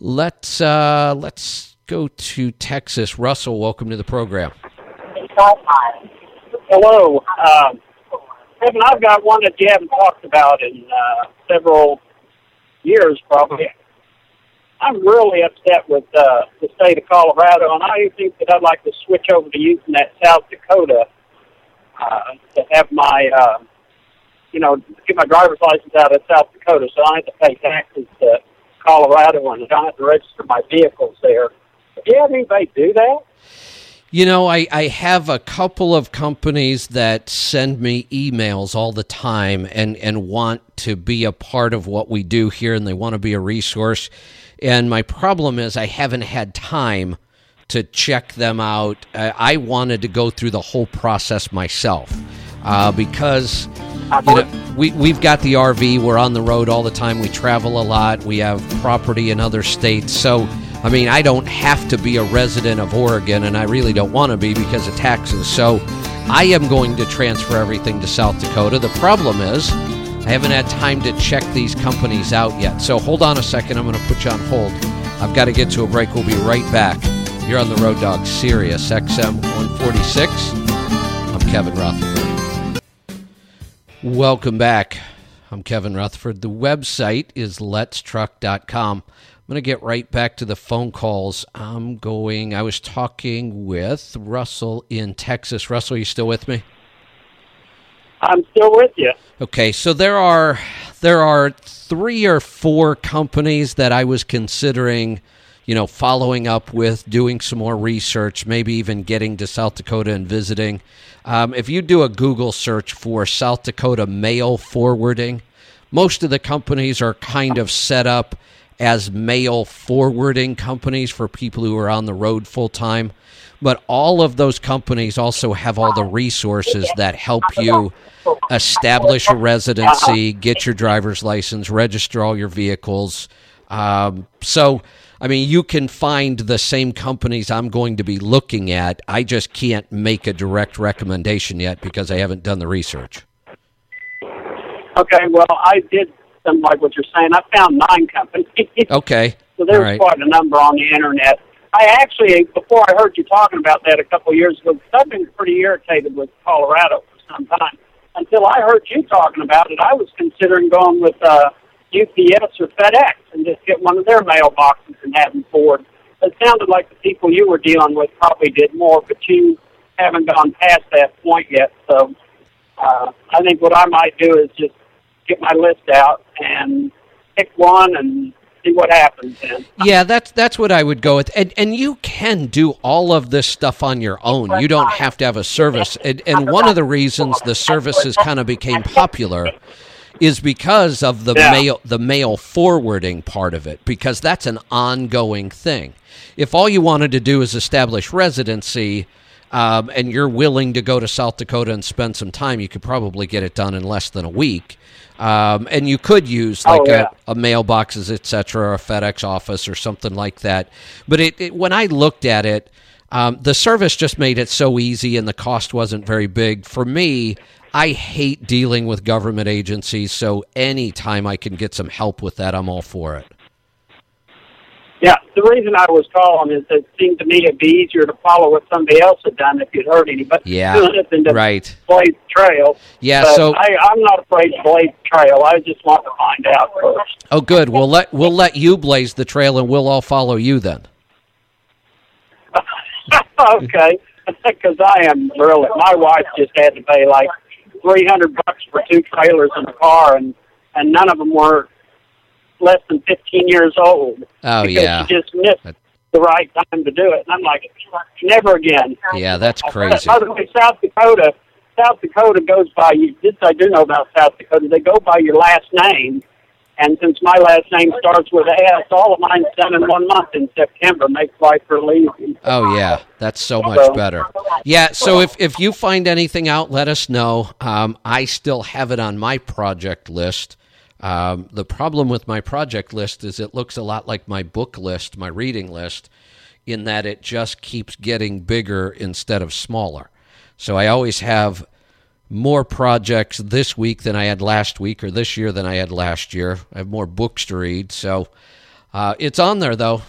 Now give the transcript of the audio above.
Let's uh, let's go to Texas. Russell, welcome to the program. Hello. Um, Kevin, I've got one that you haven't talked about in uh, several years, probably. I'm really upset with uh, the state of Colorado, and I think that I'd like to switch over to using that South Dakota uh, to have my, uh, you know, get my driver's license out of South Dakota, so I don't have to pay taxes to Colorado, and to register my vehicles there. Do you have anybody do that? You know, I, I have a couple of companies that send me emails all the time and, and want to be a part of what we do here and they want to be a resource. And my problem is I haven't had time to check them out. I wanted to go through the whole process myself uh, because you know, we, we've got the RV. We're on the road all the time. We travel a lot. We have property in other states. So I mean, I don't have to be a resident of Oregon, and I really don't want to be because of taxes. So I am going to transfer everything to South Dakota. The problem is, I haven't had time to check these companies out yet. So hold on a second. I'm going to put you on hold. I've got to get to a break. We'll be right back. You're on the Road Dog Sirius XM 146. I'm Kevin Rutherford. Welcome back. I'm Kevin Rutherford. The website is letstruck.com. I'm going to get right back to the phone calls. I'm going, I was talking with Russell in Texas. Russell, are you still with me? I'm still with you. Okay, so there are there are three or four companies that I was considering, you know, following up with, doing some more research, maybe even getting to South Dakota and visiting. Um, if you do a Google search for South Dakota mail forwarding, most of the companies are kind of set up as mail forwarding companies for people who are on the road full time. But all of those companies also have all the resources that help you establish a residency, get your driver's license, register all your vehicles. Um, so, I mean, you can find the same companies I'm going to be looking at. I just can't make a direct recommendation yet because I haven't done the research. Okay, well, I did something like what you're saying. I found nine companies. Okay. so there's right. quite a number on the internet. I actually, before I heard you talking about that a couple of years ago, because I've been pretty irritated with Colorado for some time. Until I heard you talking about it, I was considering going with uh, UPS or FedEx and just get one of their mailboxes and have them forward. It sounded like the people you were dealing with probably did more, but you haven't gone past that point yet. So uh, I think what I might do is just get my list out and pick one and see what happens. Then. Yeah, that's that's what I would go with. And and you can do all of this stuff on your own. You don't have to have a service. And, and one of the reasons the services kind of became popular is because of the Yeah. mail the mail forwarding part of it because that's an ongoing thing. If all you wanted to do is establish residency um, and you're willing to go to South Dakota and spend some time, you could probably get it done in less than a week. Um, and you could use like Oh, yeah. a, a mailboxes, etc., or a FedEx office or something like that. But it, it when I looked at it, um, the service just made it so easy, and the cost wasn't very big for me. I hate dealing with government agencies, so anytime I can get some help with that, I'm all for it. Yeah, the reason I was calling is it seemed to me it'd be easier to follow what somebody else had done if you'd heard anybody Yeah, than to right. blaze the trail. Yeah, But so I, I'm not afraid to blaze the trail. I just want to find out first. oh, good. We'll let we'll let you blaze the trail, and we'll all follow you then. okay, because I am really. My wife just had to pay like three hundred bucks for two trailers in a car, and and none of them were less than fifteen years old. Oh yeah, she just missed That- the right time to do it. And I'm like, never again. yeah, that's crazy. By the way, South Dakota, South Dakota goes by you. This I do know about South Dakota. They go by your last name, and since my last name starts with S, all of mine's done in one month in September. Makes life really easy. Oh yeah, that's so much So- better. Yeah, so if if you find anything out, let us know. Um, I still have it on my project list. Um, the problem with my project list is it looks a lot like my book list, my reading list, in that it just keeps getting bigger instead of smaller. So I always have more projects this week than I had last week, or this year than I had last year. I have more books to read, so Uh, it's on there though.